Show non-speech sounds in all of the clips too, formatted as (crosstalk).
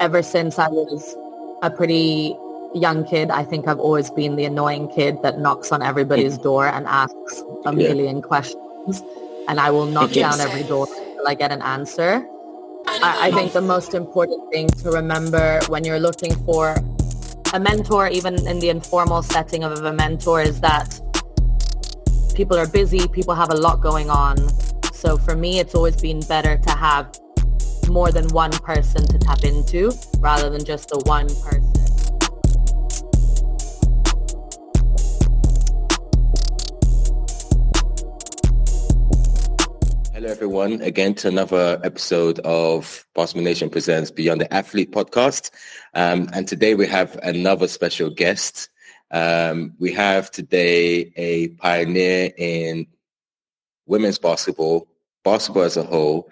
ever since I was a pretty young kid, I think I've always been the annoying kid that knocks on everybody's mm-hmm. door and asks a million yeah. questions. And I will knock down every door until I get an answer. I, I think the most important thing to remember when you're looking for a mentor, even in the informal setting of a mentor, is that people are busy, people have a lot going on. So for me, it's always been better to have more than one person to tap into rather than just the one person. Hello, everyone. Again, to another episode of Basketball Nation Presents Beyond the Athlete podcast. Um, and today we have another special guest. Um, we have today a pioneer in women's basketball, basketball as a whole,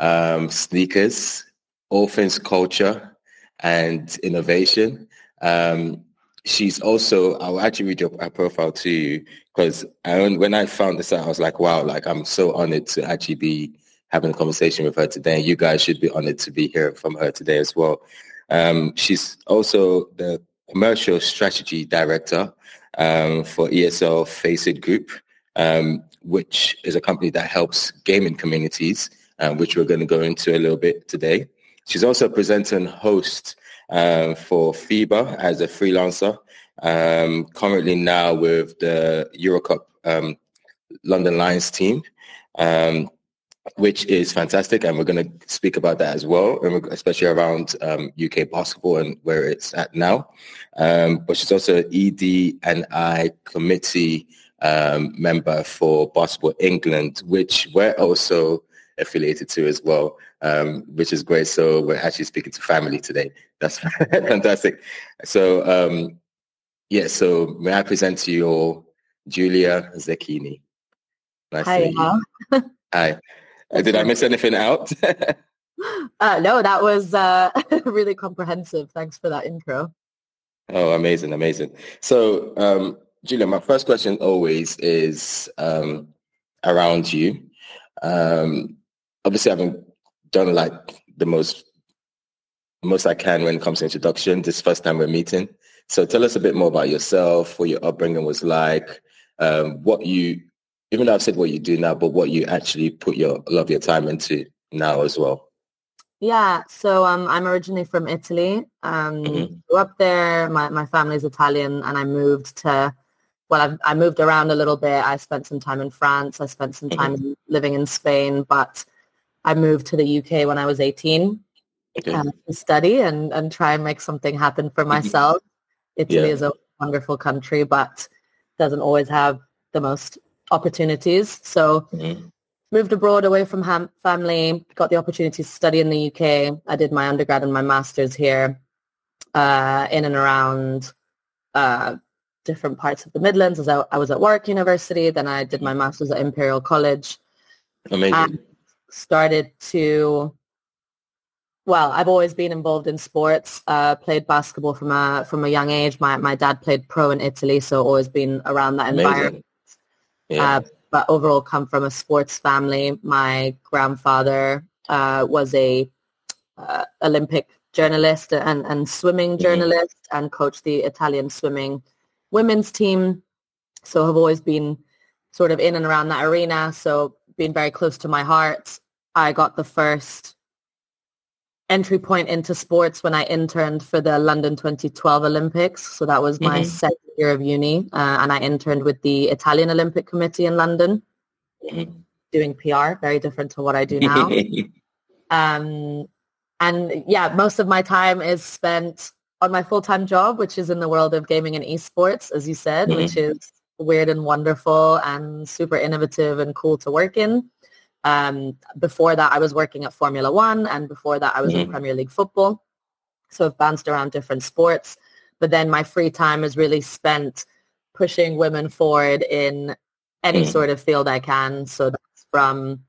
um, sneakers, all things culture and innovation. Um, she's also, I'll actually read your her profile to you because when I found this out, I was like, wow, like I'm so honored to actually be having a conversation with her today. And you guys should be honored to be hearing from her today as well. Um, she's also the commercial strategy director um, for ESL Faceit Group, um, which is a company that helps gaming communities um, which we're going to go into a little bit today. She's also a presenter and host um, for FIBA as a freelancer, um, currently now with the Eurocup um, London Lions team, um, which is fantastic. And we're going to speak about that as well, especially around UK um, basketball and where it's at now. but she's also ED and I committee member for Basketball England, which we're also affiliated to as well, um, which is great. So we're actually speaking to family today. That's (laughs) fantastic. So um, yeah, so may I present to you all Giulia Zecchini. Nice Hi. you. (laughs) Hi. (laughs) Did I miss anything out? uh, no, that was uh, really comprehensive. Thanks for that intro. Oh, amazing, amazing. So, um, Giulia, my first question always is um, around you. Um, obviously I haven't done like the most most I can when it comes to introduction. This first time we're meeting. So tell us a bit more about yourself, what your upbringing was like, um, what you, even though I've said what you do now, but what you actually put your a lot of your time into now as well. Yeah, so um, I'm originally from Italy. Um, mm-hmm. Grew up there. My my family's Italian, and I moved to. Well, I've, I moved around a little bit. I spent some time in France. I spent some time mm-hmm. living in Spain, but I moved to the UK when I was 18 okay. uh, to study and, and try and make something happen for mm-hmm. myself. Italy yeah. is a wonderful country, but doesn't always have the most opportunities. So mm-hmm. moved abroad away from ham- family, got the opportunity to study in the UK. I did my undergrad and my master's here uh, in and around uh, different parts of the Midlands as I, I, was at Warwick University. Then I did my master's at Imperial College. Amazing started to well, I've always been involved in sports. Uh, played basketball from a from a young age. My my dad played pro in Italy, so always been around that Amazing. environment. Yeah. Uh, but overall, come from a sports family. My grandfather uh, was a uh, Olympic journalist and and swimming mm-hmm. journalist, mm-hmm. and coached the Italian swimming women's team. So have always been sort of in and around that arena. So been very close to my heart. I got the first entry point into sports when I interned for the London 2012 Olympics. So that was my mm-hmm. second year of uni. Uh, and I interned with the Italian Olympic Committee in London mm-hmm. doing PR, very different to what I do (laughs) now. um, and yeah, most of my time is spent on my full-time job, which is in the world of gaming and esports, as you said, mm-hmm. which is weird and wonderful and super innovative and cool to work in. Um, before that, I was working at Formula One, and before that, I was mm-hmm. in Premier League football. So I've bounced around different sports. But then my free time is really spent pushing women forward in any mm-hmm. sort of field I can. So that's from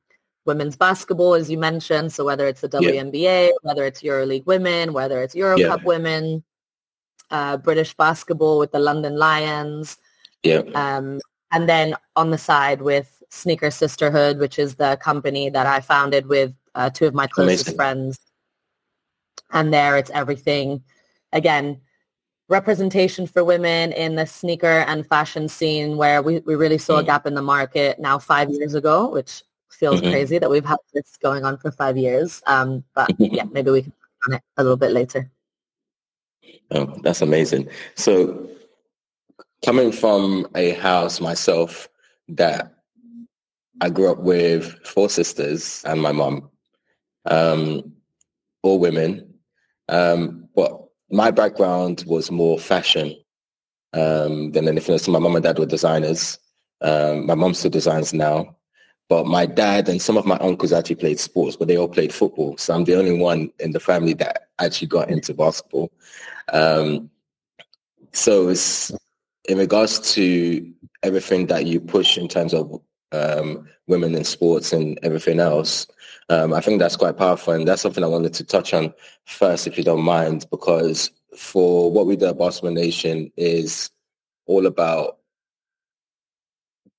women's basketball, as you mentioned. So whether it's the WNBA, yeah. whether it's EuroLeague women, whether it's Euro yeah. Cup women, uh, British basketball with the London Lions, yeah. Um, and then on the side with Sneaker Sisterhood, which is the company that I founded with uh, two of my closest Amazing. friends. And there it's everything, again, representation for women in the sneaker and fashion scene where we, we really saw a mm. gap in the market now five years ago, which feels mm-hmm. crazy that we've had this going on for five years. Um, but yeah, maybe we can on it a little bit later. Oh, that's amazing. So coming from a house myself that I grew up with four sisters and my mom, um, all women. Um, but my background was more fashion um, than anything else. So my mom and dad were designers. Um, my mom still designs now. But my dad and some of my uncles actually played sports, but they all played football. So I'm the only one in the family that actually got into basketball. Um, so it's in regards to everything that you push in terms of um, women in sports and everything else. Um, I think that's quite powerful, and that's something I wanted to touch on first, if you don't mind, because for what we do at Basketball Nation is all about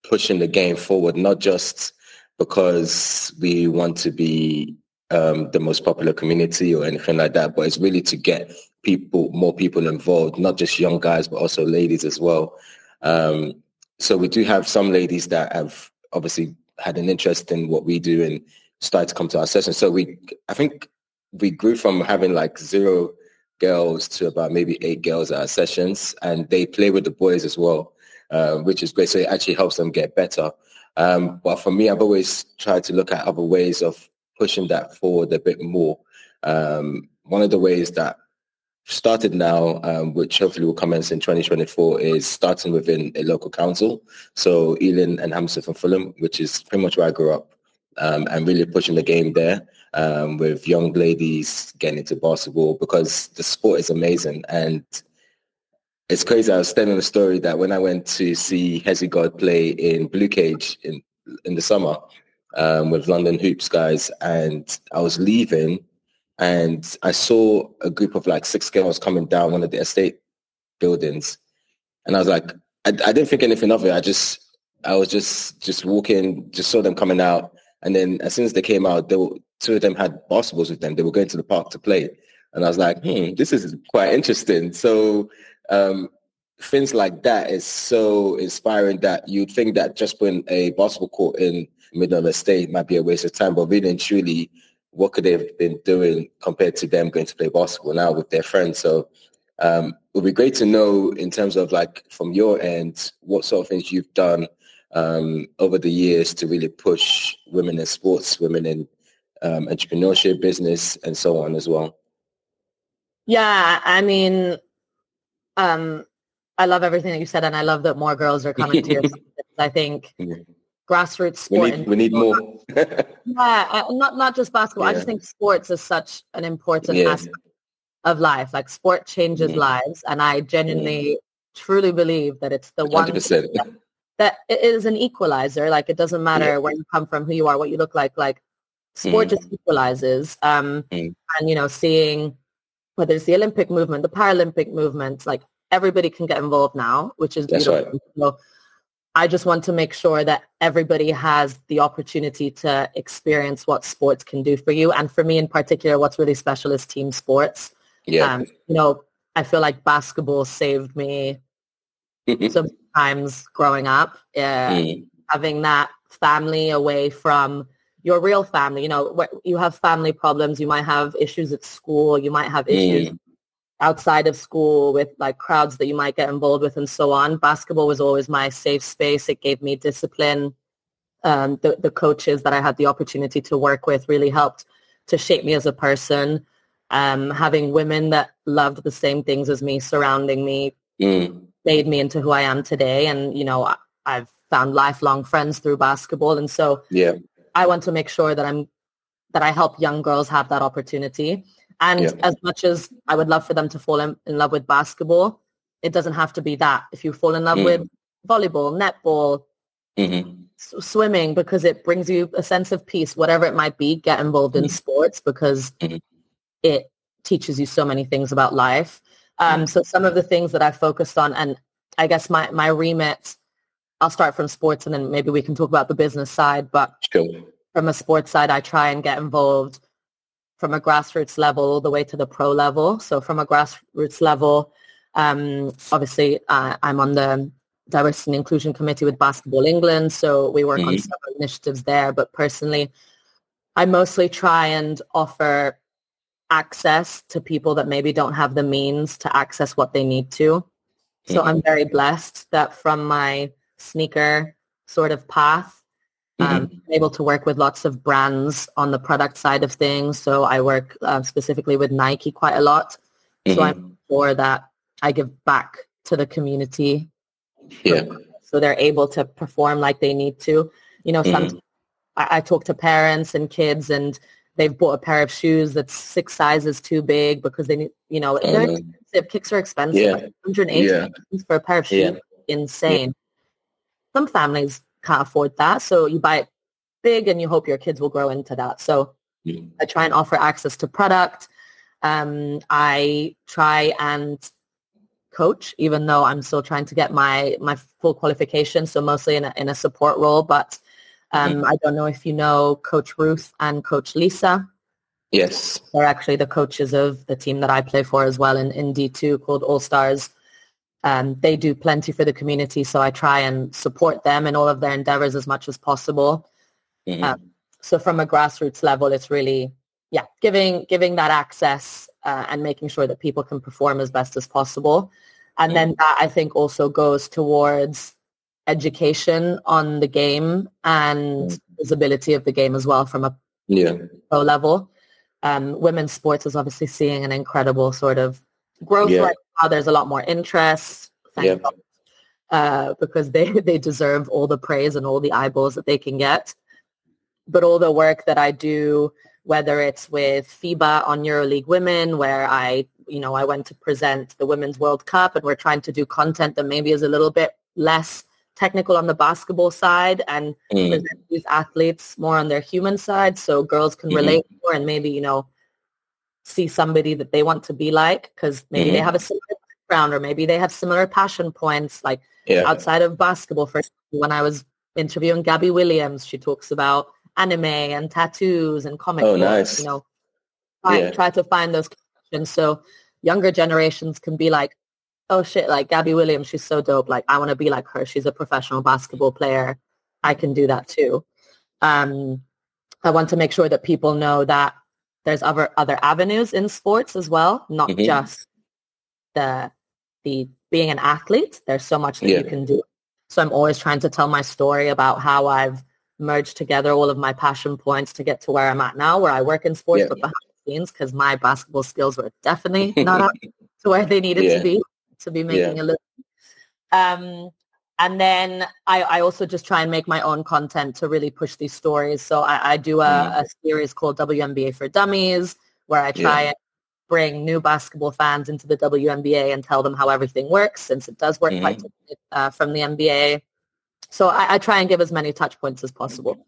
pushing the game forward, not just because we want to be um, the most popular community or anything like that, but it's really to get people, more people involved, not just young guys, but also ladies as well. Um, so we do have some ladies that have obviously had an interest in what we do and started to come to our sessions. So we, I think we grew from having like zero girls to about maybe eight girls at our sessions and they play with the boys as well, uh, which is great. So it actually helps them get better. Um, but for me, I've always tried to look at other ways of pushing that forward a bit more. Um, one of the ways that started now, um, which hopefully will commence in 2024, is starting within a local council. So Ealing and Hammersmith and Fulham, which is pretty much where I grew up, um, and really pushing the game there um, with young ladies getting into basketball because the sport is amazing. And it's crazy. I was telling the story that when I went to see Hezzy God play in Blue Cage in, in the summer um, with London Hoops guys, and I was leaving and I saw a group of like six girls coming down one of the estate buildings. And I was like, I, I didn't think anything of it. I just, I was just, just walking, just saw them coming out. And then as soon as they came out, they were, two of them had basketballs with them. They were going to the park to play. And I was like, hmm, this is quite interesting. So um, things like that is so inspiring that you'd think that just putting a basketball court in of a state might be a waste of time, but really and truly, what could they have been doing compared to them going to play basketball now with their friends? So um, it would be great to know in terms of like from your end, what sort of things you've done um, over the years to really push women in sports, women in um, entrepreneurship, business, and so on as well. Yeah, I mean, um, I love everything that you said, and I love that more girls are coming to your. (laughs) I think grassroots sport. We need, we need more. yeah, uh, not not just basketball. Yeah. I just think sports is such an important yeah. aspect of life. Like sport changes mm. lives, and I genuinely, mm. truly believe that it's the 100%. one that, that it is an equalizer. Like it doesn't matter yeah. where you come from, who you are, what you look like. Like sport mm. just equalizes. Um, mm. and you know, seeing whether it's the Olympic movement, the Paralympic movement, like everybody can get involved now, which is beautiful. Right. So I just want to make sure that everybody has the opportunity to experience what sports can do for you. And for me in particular, what's really special is team sports. Yeah. Um, you know, I feel like basketball saved me mm-hmm. sometimes growing up. Uh, mm. Having that family away from your real family. You know, you have family problems. You might have issues at school. You might have issues mm outside of school with like crowds that you might get involved with and so on. Basketball was always my safe space. It gave me discipline. Um, the, the coaches that I had the opportunity to work with really helped to shape me as a person. Um, having women that loved the same things as me surrounding me mm. made me into who I am today. And, you know, I've found lifelong friends through basketball. And so yeah. I want to make sure that I'm, that I help young girls have that opportunity. And yeah. as much as I would love for them to fall in, in, love with basketball, it doesn't have to be that. If you fall in love mm. with volleyball, netball, mm-hmm. s- swimming, because it brings you a sense of peace, whatever it might be, get involved in sports because mm-hmm. it teaches you so many things about life. Um, so some of the things that I focused on, and I guess my, my remit, I'll start from sports and then maybe we can talk about the business side, but sure. from a sports side, I try and get involved from a grassroots level all the way to the pro level. So from a grassroots level, um, obviously uh, I'm on the diversity and inclusion committee with Basketball England. So we work mm-hmm. on several initiatives there. But personally, I mostly try and offer access to people that maybe don't have the means to access what they need to. So mm-hmm. I'm very blessed that from my sneaker sort of path. Um, I'm able to work with lots of brands on the product side of things. So I work uh, specifically with Nike quite a lot. Mm-hmm. So I'm sure that I give back to the community. Yeah. So they're able to perform like they need to. You know, mm-hmm. I, I talk to parents and kids and they've bought a pair of shoes that's six sizes too big because they need, you know, they're mm-hmm. expensive. Kicks are expensive. Yeah. Like 180 yeah. for a pair of shoes. Yeah. Insane. Yeah. Some families can't afford that. So you buy it big and you hope your kids will grow into that. So mm. I try and offer access to product. Um, I try and coach, even though I'm still trying to get my, my full qualification. So mostly in a, in a support role, but um, mm. I don't know if you know Coach Ruth and Coach Lisa. Yes. They're actually the coaches of the team that I play for as well in, in D2 called All Stars. Um, they do plenty for the community, so I try and support them in all of their endeavors as much as possible. Mm-hmm. Um, so from a grassroots level, it's really, yeah, giving giving that access uh, and making sure that people can perform as best as possible. And mm-hmm. then that I think also goes towards education on the game and mm-hmm. visibility of the game as well from a yeah. pro level. Um, women's sports is obviously seeing an incredible sort of growth yeah. right now. There's a lot more interest. Yeah. Uh, because they, (laughs) they deserve all the praise and all the eyeballs that they can get. But all the work that I do, whether it's with FIBA on EuroLeague Women, where I, you know, I went to present the Women's World Cup and we're trying to do content that maybe is a little bit less technical on the basketball side and mm. present these athletes more on their human side so girls can mm-hmm. relate more and maybe, you know, see somebody that they want to be like because maybe mm-hmm. they have a similar background or maybe they have similar passion points like yeah. outside of basketball for example, when i was interviewing gabby williams she talks about anime and tattoos and comic oh, books nice. you know I yeah. try to find those connections so younger generations can be like oh shit like gabby williams she's so dope like i want to be like her she's a professional basketball player i can do that too um, i want to make sure that people know that there's other other avenues in sports as well, not mm-hmm. just the the being an athlete. There's so much that yeah. you can do. So I'm always trying to tell my story about how I've merged together all of my passion points to get to where I'm at now, where I work in sports, yeah. but behind the scenes, because my basketball skills were definitely (laughs) not up to where they needed yeah. to be to be making a living. Um, and then I, I, also just try and make my own content to really push these stories. So I, I do a, mm. a, series called WNBA for Dummies, where I try yeah. and bring new basketball fans into the WNBA and tell them how everything works, since it does work mm. quite mm-hmm. uh, from the NBA. So I, I, try and give as many touch points as possible.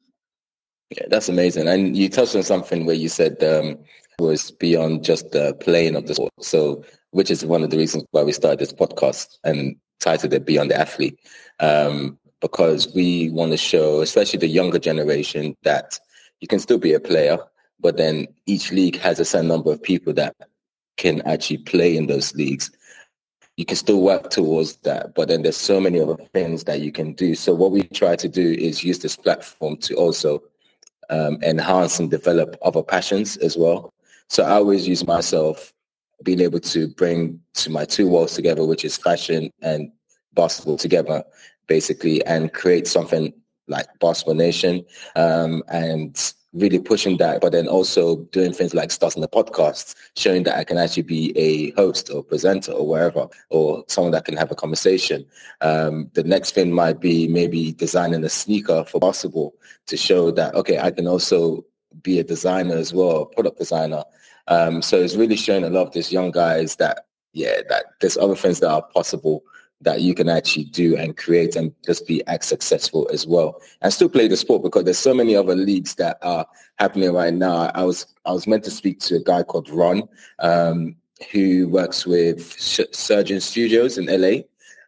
Yeah, that's amazing. And you touched on something where you said um, was beyond just the playing of the sport. So, which is one of the reasons why we started this podcast and titled it Beyond the Athlete um, because we want to show, especially the younger generation, that you can still be a player, but then each league has a certain number of people that can actually play in those leagues. You can still work towards that, but then there's so many other things that you can do. So what we try to do is use this platform to also um, enhance and develop other passions as well. So I always use myself being able to bring to my two worlds together, which is fashion and basketball together basically and create something like Basketball Nation um, and really pushing that, but then also doing things like starting the podcast, showing that I can actually be a host or presenter or wherever, or someone that can have a conversation. Um, the next thing might be maybe designing a sneaker for basketball to show that, okay, I can also be a designer as well, product designer. Um, so it's really showing a lot of these young guys that, yeah, that there's other things that are possible that you can actually do and create and just be as successful as well and still play the sport because there's so many other leagues that are happening right now. I was I was meant to speak to a guy called Ron um, who works with Surgeon Studios in LA.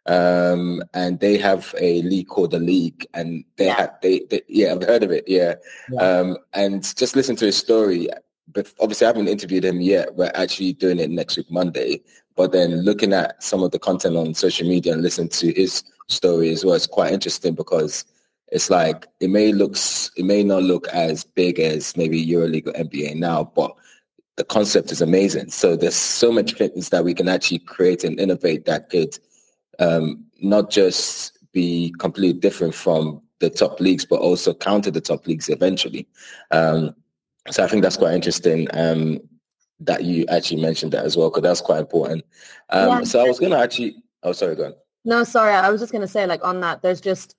Um, and they have a league called the League, and they yeah. had they, they yeah I've heard of it yeah, yeah. Um, and just listen to his story. But obviously I haven't interviewed him yet. We're actually doing it next week, Monday. But then looking at some of the content on social media and listening to his story as well, it's quite interesting because it's like it may looks it may not look as big as maybe EuroLeague or NBA now, but the concept is amazing. So there's so much fitness that we can actually create and innovate that could um, not just be completely different from the top leagues, but also counter the top leagues eventually. Um, so I think that's quite interesting um, that you actually mentioned that as well, because that's quite important. Um, yeah. So I was going to actually, oh, sorry, go on. No, sorry. I was just going to say, like, on that, there's just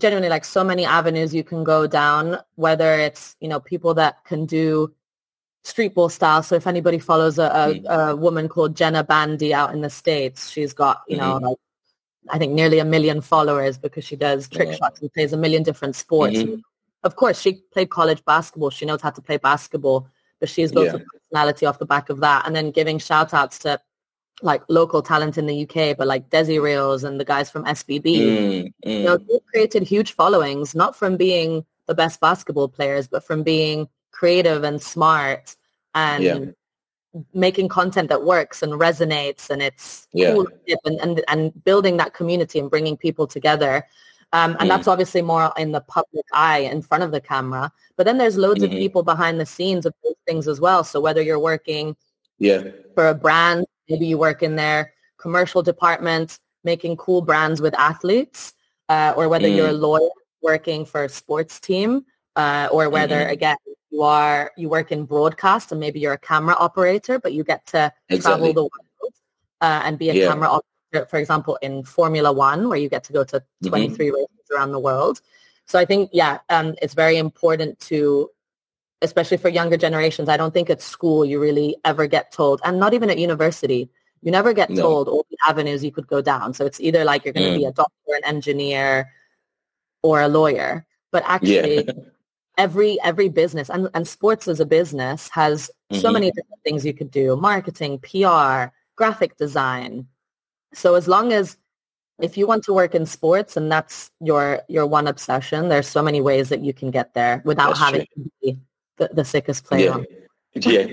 genuinely like so many avenues you can go down, whether it's, you know, people that can do street ball style. So if anybody follows a, a, mm-hmm. a woman called Jenna Bandy out in the States, she's got, you know, mm-hmm. like I think nearly a million followers because she does trick yeah. shots and plays a million different sports. Mm-hmm. Of course, she played college basketball. She knows how to play basketball, but she's built yeah. a personality off the back of that. And then giving shout outs to like local talent in the UK, but like Desi Reels and the guys from SBB, mm, mm. you know, they created huge followings, not from being the best basketball players, but from being creative and smart and yeah making content that works and resonates and it's yeah. cool and, and, and building that community and bringing people together. Um, and mm that's obviously more in the public eye in front of the camera. But then there's loads mm-hmm. of people behind the scenes of those things as well. So whether you're working yeah. for a brand, maybe you work in their commercial department, making cool brands with athletes, uh, or whether mm. you're a lawyer working for a sports team, uh, or whether, mm-hmm. again, you are you work in broadcast and maybe you're a camera operator, but you get to exactly. travel the world uh, and be a yeah. camera operator, for example, in Formula One, where you get to go to 23 mm-hmm. races around the world. So I think, yeah, um, it's very important to, especially for younger generations. I don't think at school you really ever get told, and not even at university, you never get no. told all the avenues you could go down. So it's either like you're going to mm. be a doctor, an engineer, or a lawyer. But actually, yeah. every every business and, and sports as a business has mm-hmm. so many different things you could do marketing pr graphic design so as long as if you want to work in sports and that's your your one obsession there's so many ways that you can get there without that's having true. to be the, the sickest player yeah. yeah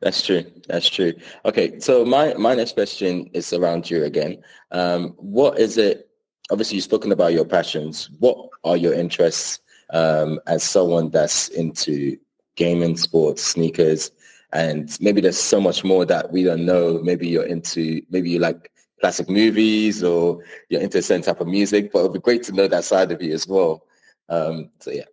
that's true that's true okay so my my next question is around you again um, what is it obviously you've spoken about your passions what are your interests um, as someone that's into gaming, sports, sneakers, and maybe there's so much more that we don't know. Maybe you're into, maybe you like classic movies or you're into a certain type of music, but it'd be great to know that side of you as well. Um, so yeah.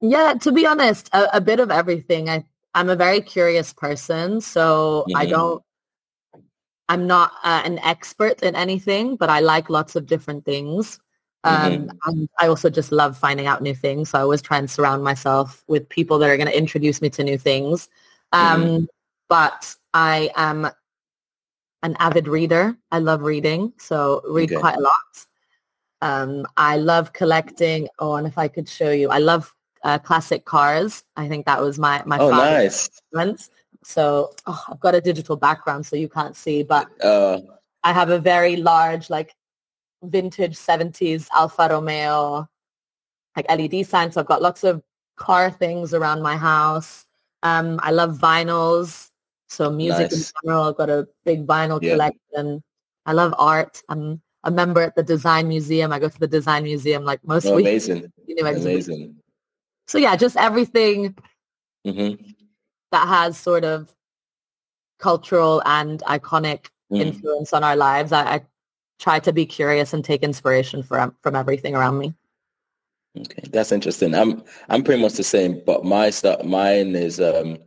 Yeah, to be honest, a, a, bit of everything. I, I'm a very curious person, so mm-hmm. I don't, I'm not uh, an expert in anything, but I like lots of different things. Um, mm-hmm. And I also just love finding out new things. So I always try and surround myself with people that are going to introduce me to new things. Um, mm-hmm. But I am an avid reader. I love reading, so read okay. quite a lot. Um, I love collecting. Oh, and if I could show you, I love uh, classic cars. I think that was my my oh, nice. So oh, I've got a digital background, so you can't see, but uh, I have a very large like vintage 70s Alfa Romeo, like LED signs. So I've got lots of car things around my house. Um, I love vinyls. So music nice. in general, I've got a big vinyl yeah. collection. I love art. I'm a member at the Design Museum. I go to the Design Museum like most oh, weeks. Amazing. (laughs) You know, amazing. So yeah, just everything mm-hmm. that has sort of cultural and iconic mm. influence on our lives. I, I try to be curious and take inspiration from from everything around me. Okay, that's interesting. I'm I'm pretty much the same, but my stuff mine is um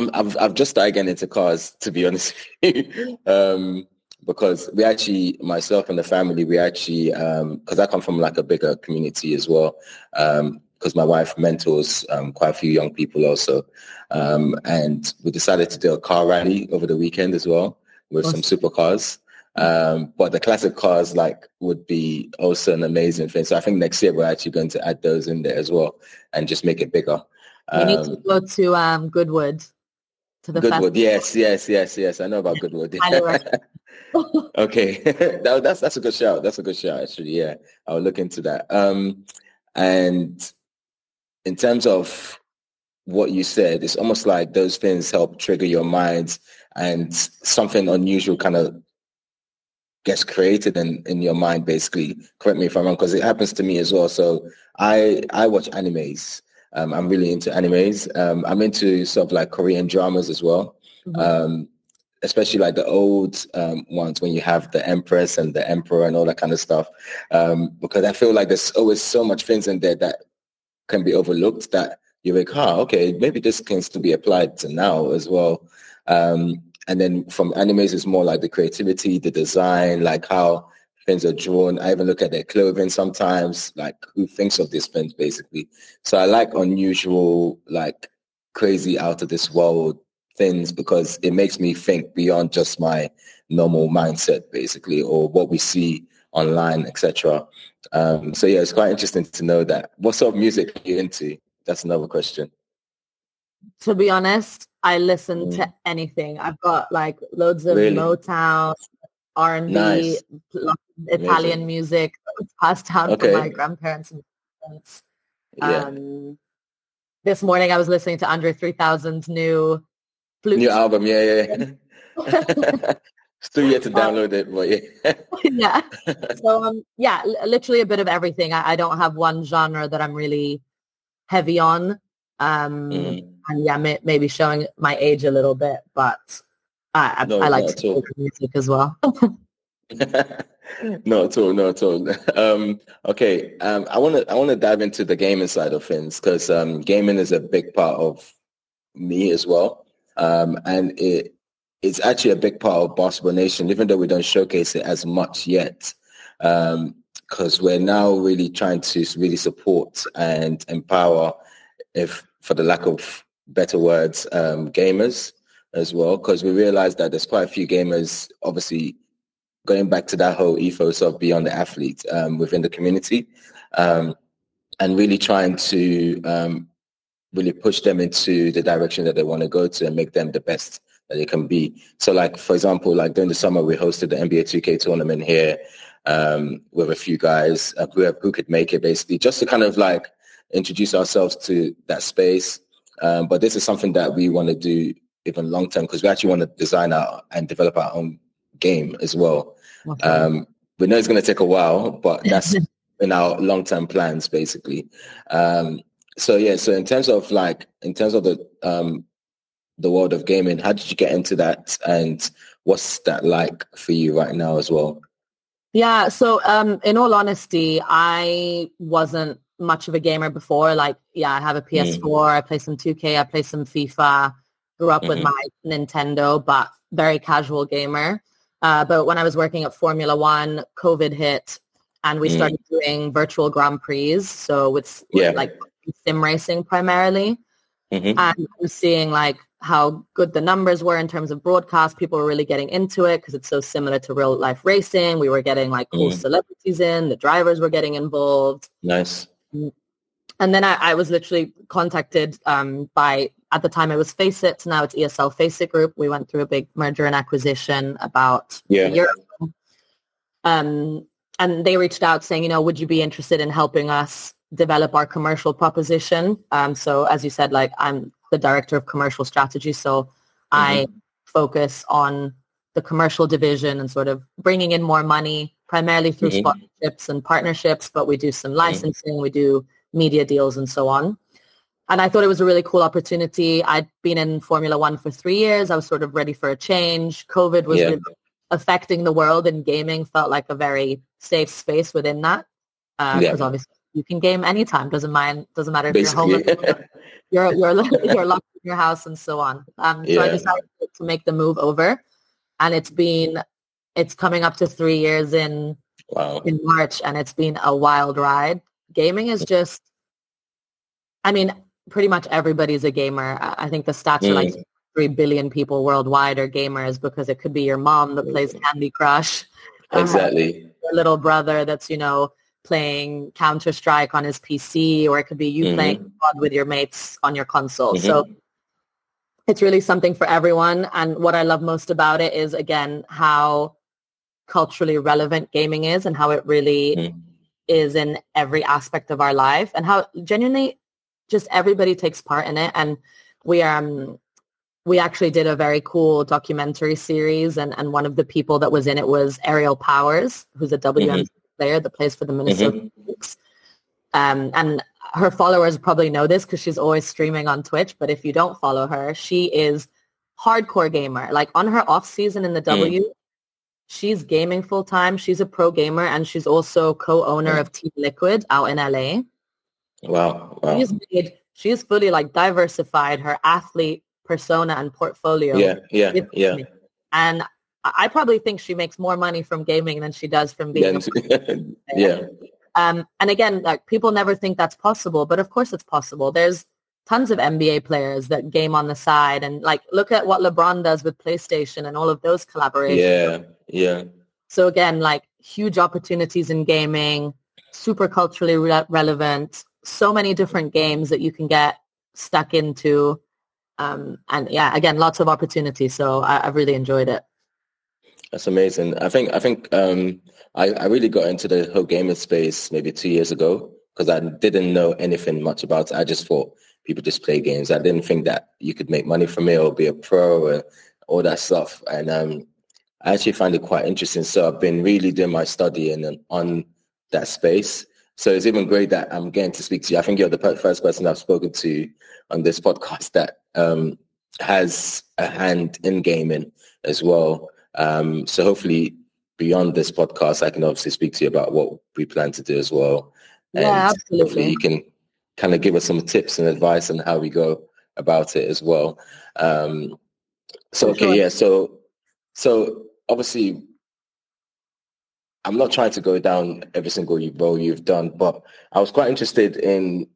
I'm I've I've just started getting into cars to be honest (laughs) um because we actually myself and the family we actually um because I come from like a bigger community as well um because my wife mentors um, quite a few young people also um and we decided to do a car rally over the weekend as well with awesome. some supercars um, but the classic cars like would be also an amazing thing. So I think next year we're actually going to add those in there as well and just make it bigger. Um, you need to um, go to um, Goodwood. To the Goodwood, festival. yes, yes, yes, yes. I know about Goodwood. (laughs) okay, (laughs) that, that's that's a good shout. That's a good shout, actually. Yeah, I'll look into that. Um, and in terms of what you said, it's almost like those things help trigger your mind and something unusual kind of gets created in, in your mind basically. Correct me if I'm wrong, because it happens to me as well. So I I watch animes. Um, I'm really into animes. Um, I'm into sort of like Korean dramas as well. Mm-hmm. Um, especially like the old um, ones when you have the empress and the emperor and all that kind of stuff. Um, because I feel like there's always so much things in there that can be overlooked that you're like, oh, okay, maybe this can still be applied to now as well. Um, and then from animes, it's more like the creativity, the design, like how things are drawn. I even look at their clothing sometimes, like who thinks of these things basically. So I like unusual, like crazy out of this world things because it makes me think beyond just my normal mindset basically or what we see online, etc. Um, so yeah, it's quite interesting to know that. What sort of music are you into? That's another question. To be honest, I listen mm. to anything. I've got like loads of really? Motown, R and B, Italian Amazing. music passed down okay. from my grandparents and parents. Yeah. Um, this morning I was listening to Andre 3000's new flute. New album, yeah, yeah. yeah. (laughs) (laughs) Still yet to um, download it, but yeah. (laughs) yeah. So um, yeah, literally a bit of everything. I, I, don't have one genre that I'm really heavy on. Um, mm. And yeah, may, maybe showing my age a little bit, but I, no, I like to music as well. (laughs) no, at all, no, at all. (laughs) Um, okay, um, I want to I want to dive into the gaming side of things because um, gaming is a big part of me as well, um, and it it's actually a big part of Basketball Nation, even though we don't showcase it as much yet. because um, we're now really trying to really support and empower, if for the lack of better words, um, gamers as well, because we realize that there's quite a few gamers, obviously, going back to that whole ethos of beyond the athlete um, within the community, um, and really trying to um, really push them into the direction that they want to go to and make them the best that they can be. So like, for example, like during the summer, we hosted the NBA 2K tournament here um, with a few guys uh, who, who could make it basically just to kind of like introduce ourselves to that space. Um, but this is something that we want to do even long term because we actually want to design our and develop our own game as well. Okay. Um, we know it's going to take a while, but (laughs) that's in our long term plans basically. Um, so yeah, so in terms of like in terms of the um, the world of gaming, how did you get into that, and what's that like for you right now as well? Yeah, so um, in all honesty, I wasn't much of a gamer before. Like, yeah, I have a PS4, mm. I play some 2K, I play some FIFA. Grew up mm-hmm. with my Nintendo, but very casual gamer. Uh, but when I was working at Formula One, COVID hit, and we mm. started doing virtual Grand Prix. So with, yeah. with like sim racing primarily. Mm-hmm. And I was seeing like how good the numbers were in terms of broadcast. People were really getting into it because it's so similar to real life racing. We were getting like cool mm. celebrities in. The drivers were getting involved. Nice. And then I, I was literally contacted um, by, at the time it was Faceit. Now it's ESL Faceit Group. We went through a big merger and acquisition about yeah. a year ago. Um, and they reached out saying, you know, would you be interested in helping us develop our commercial proposition. Um, so as you said, like I'm the director of commercial strategy, so mm-hmm. I focus on the commercial division and sort of bringing in more money primarily through mm-hmm. sponsorships and partnerships, but we do some mm-hmm. licensing, mm-hmm. we do media deals and so on. And I thought it was a really cool opportunity. I'd been in Formula One for three years. I was sort of ready for a change. COVID was yeah. really affecting the world and gaming felt like a very safe space within that. Because uh, yeah. obviously you can game anytime. Doesn't mind. Doesn't matter if Basically, you're home. (laughs) You're you're you're locked in your house and so on. Um, so yeah. I decided to make the move over, and it's been it's coming up to three years in wow. in March, and it's been a wild ride. Gaming is just, I mean, pretty much everybody's a gamer. I think the stats mm. are like mm. three billion people worldwide are gamers because it could be your mom that plays Candy Crush, (laughs) exactly, uh, your little brother that's you know playing Counter Strike on his PC, or it could be you mm-hmm. playing with your mates on your console. Mm-hmm. So it's really something for everyone. And what I love most about it is again how culturally relevant gaming is, and how it really mm-hmm. is in every aspect of our life, and how genuinely just everybody takes part in it. And we um we actually did a very cool documentary series and, and one of the people that was in it was Aerial Powers, who's a WNBA mm-hmm. player that plays for the Minnesota mm-hmm. Um, and her followers probably know this because she's always streaming on Twitch. But if you don't follow her, she is hardcore gamer. Like on her off season in the mm. W, she's gaming full time. She's a pro gamer and she's also co-owner mm. of Team Liquid out in LA. Wow. wow. She's made, she's fully like diversified her athlete persona and portfolio. Yeah, yeah, yeah. And I probably think she makes more money from gaming than she does from being. (laughs) yeah. Um, and again, like people never think that's possible, but of course it's possible. There's tons of NBA players that game on the side, and like look at what LeBron does with PlayStation and all of those collaborations. Yeah, yeah. So again, like huge opportunities in gaming, super culturally re- relevant, so many different games that you can get stuck into. Um, and yeah, again, lots of opportunities. So I, have really enjoyed it. That's amazing. I think I think um, I, I really got into the whole gaming space maybe two years ago because I didn't know anything much about it. I just thought people just play games. I didn't think that you could make money from it or be a pro and all that stuff. And um, I actually find it quite interesting. So I've been really doing my studying on that space. So it's even great that I'm getting to speak to you. I think you're the first person I've spoken to on this podcast that um, has a hand in gaming as well. Um, so hopefully beyond this podcast, I can obviously speak to you about what we plan to do as well. And yeah, absolutely. You can kind of give us some tips and advice on how we go about it as well. Um, so okay, yeah. So so obviously, I'm not trying to go down every single role you've done, but I was quite interested in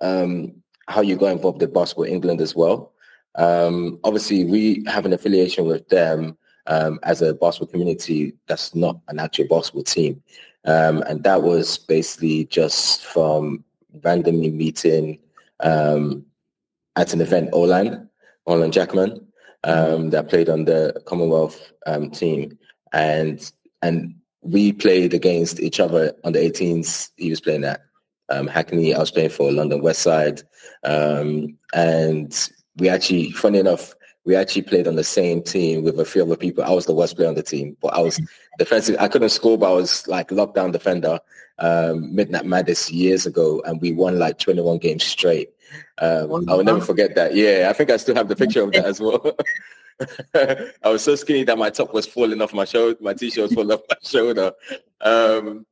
um, how you got involved with Basketball England as well. Um, obviously, we have an affiliation with them um, as a basketball community that's not an actual basketball team. Um, and that was basically just from randomly meeting um, at an event, Olan, Olan Jackman, um, that played on the Commonwealth um, team. And and we played against each other on the 18s. He was playing at um, Hackney. I was playing for London West Side. Um, and we actually, funny enough, we actually played on the same team with a few other people. I was the worst player on the team, but I was (laughs) defensive. I couldn't score, but I was like lockdown defender. Um, Midnight Madness years ago, and we won like 21 games straight. Um, I will never forget that. Yeah, I think I still have the picture of that as well. (laughs) (laughs) I was so skinny that my top was falling off my shoulder. My t-shirt was falling off my shoulder. Um,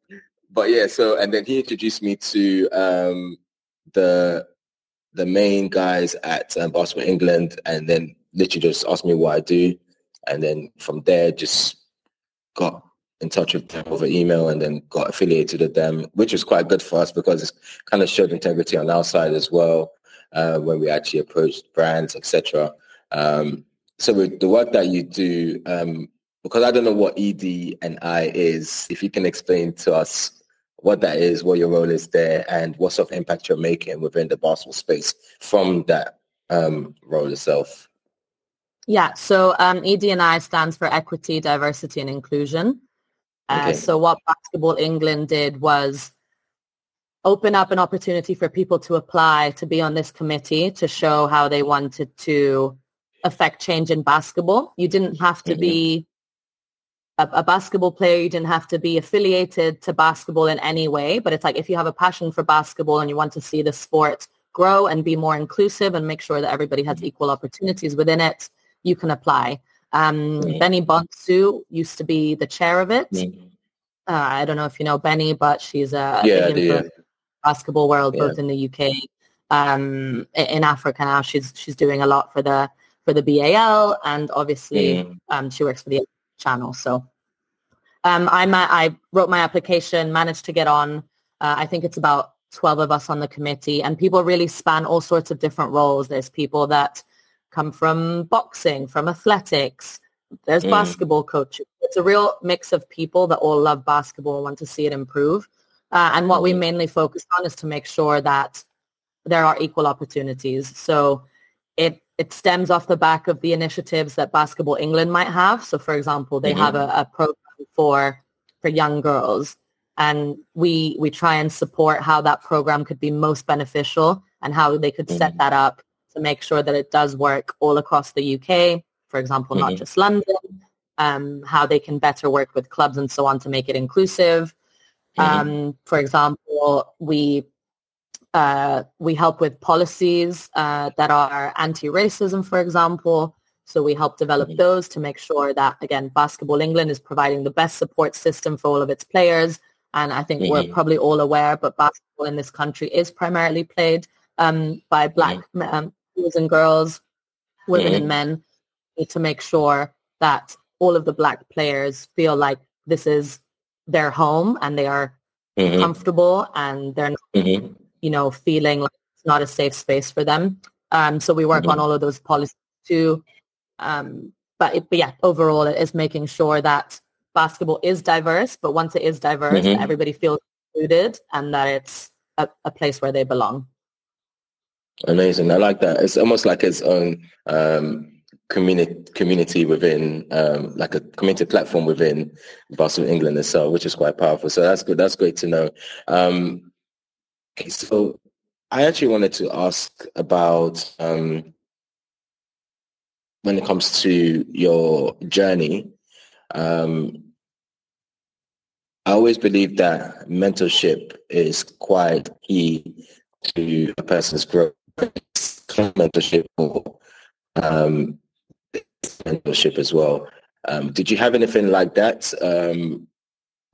but yeah, so and then he introduced me to um, the the main guys at um, Basketball England, and then literally just asked me what I do. And then from there, just got in touch with them over email and then got affiliated with them, which was quite good for us because it kind of showed integrity on our side as well uh, when we actually approached brands, etc. Um, so with the work that you do, um, because I don't know what ED and I is, if you can explain to us what that is, what your role is there, and what sort of impact you're making within the basketball space from that um, role itself. Yeah, so um, ED&I stands for Equity, Diversity and Inclusion. Uh, okay. So what Basketball England did was open up an opportunity for people to apply to be on this committee to show how they wanted to affect change in basketball. You didn't have to mm-hmm. be a, a, basketball player. You didn't have to be affiliated to basketball in any way. But it's like if you have a passion for basketball and you want to see the sport grow and be more inclusive and make sure that everybody has mm-hmm. equal opportunities within it, you can apply. Um, mm. Benny Bonsu used to be the chair of it. Mm. Uh, I don't know if you know Benny, but she's a yeah, yeah. basketball world, yeah. both in the UK, um, in Africa now. She's she's doing a lot for the for the BAL, and obviously mm. um, she works for the channel. So um, I I wrote my application, managed to get on. Uh, I think it's about 12 of us on the committee and people really span all sorts of different roles. There's people that come from boxing, from athletics. There's mm. basketball coaches. It's a real mix of people that all love basketball and want to see it improve. Uh, and what mm. we mm-hmm. mainly focus on is to make sure that there are equal opportunities. So it it stems off the back of the initiatives that Basketball England might have. So, for example, they mm-hmm. have a, a program for for young girls, and we we try and support how that program could be most beneficial and how they could set mm-hmm. that up to make sure that it does work all across the UK, for example, mm-hmm. not just London, um, how they can better work with clubs and so on to make it inclusive. Mm-hmm. Um, for example, we uh, we help with policies uh, that are anti-racism, for example. So we help develop mm-hmm. those to make sure that, again, Basketball England is providing the best support system for all of its players. And I think mm-hmm. we're probably all aware, but basketball in this country is primarily played um, by black mm-hmm. um, boys and girls, women and mm-hmm. men. Need to make sure that all of the black players feel like this is their home and they are mm-hmm. comfortable and they're not, mm-hmm. You know, feeling like it's not a safe space for them. Um, so we work on all of those policies too. Um, but, it, but yeah, overall, it is making sure that basketball is diverse, but once it is diverse, mm-hmm. everybody feels included and that it's a, a, place where they belong. Amazing. I like that. It's almost like its own um, community community within um, like a community platform within Basketball England itself, which is quite powerful. So that's good. That's great to know. Um, so I actually wanted to ask about um, when it comes to your journey, um, I always believe that mentorship is quite key to a person's growth. Mentorship or um, mentorship as well. Um, did you have anything like that um,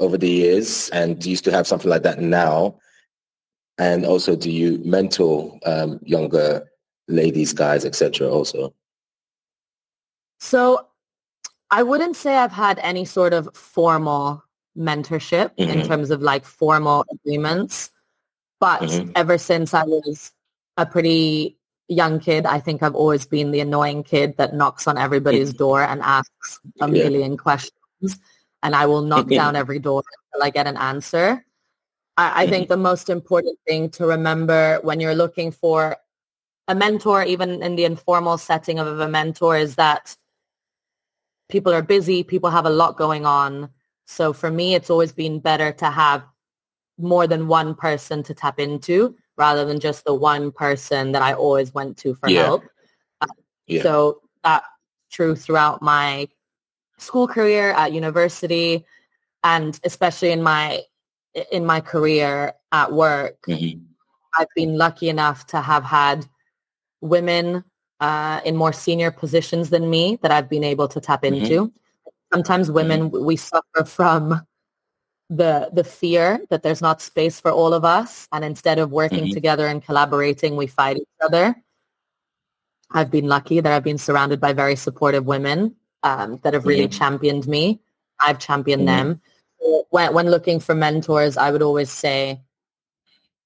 over the years? And do you still have something like that now? And also, do you mentor um, younger ladies, guys, etc. Also? So I wouldn't say I've had any sort of formal mentorship mm-hmm. in terms of like formal agreements. But mm-hmm. ever since I was a pretty young kid, I think I've always been the annoying kid that knocks on everybody's mm-hmm. door and asks a yeah. million questions. And I will knock (laughs) down every door until I get an answer. I, I think mm-hmm. the most important thing to remember when you're looking for a mentor, even in the informal setting of a mentor, is that people are busy, people have a lot going on. So for me, it's always been better to have more than one person to tap into rather than just the one person that I always went to for yeah. help. Uh, yeah. So that's true throughout my school career at university and especially in my in my career at work. Mm-hmm. I've been lucky enough to have had women uh, in more senior positions than me that I've been able to tap mm-hmm. into. Mm-hmm. Sometimes women mm-hmm. we suffer from the the fear that there's not space for all of us, and instead of working mm-hmm. together and collaborating, we fight each other. I've been lucky that I've been surrounded by very supportive women um, that have really championed me. I've championed mm-hmm. them. When, when looking for mentors, I would always say,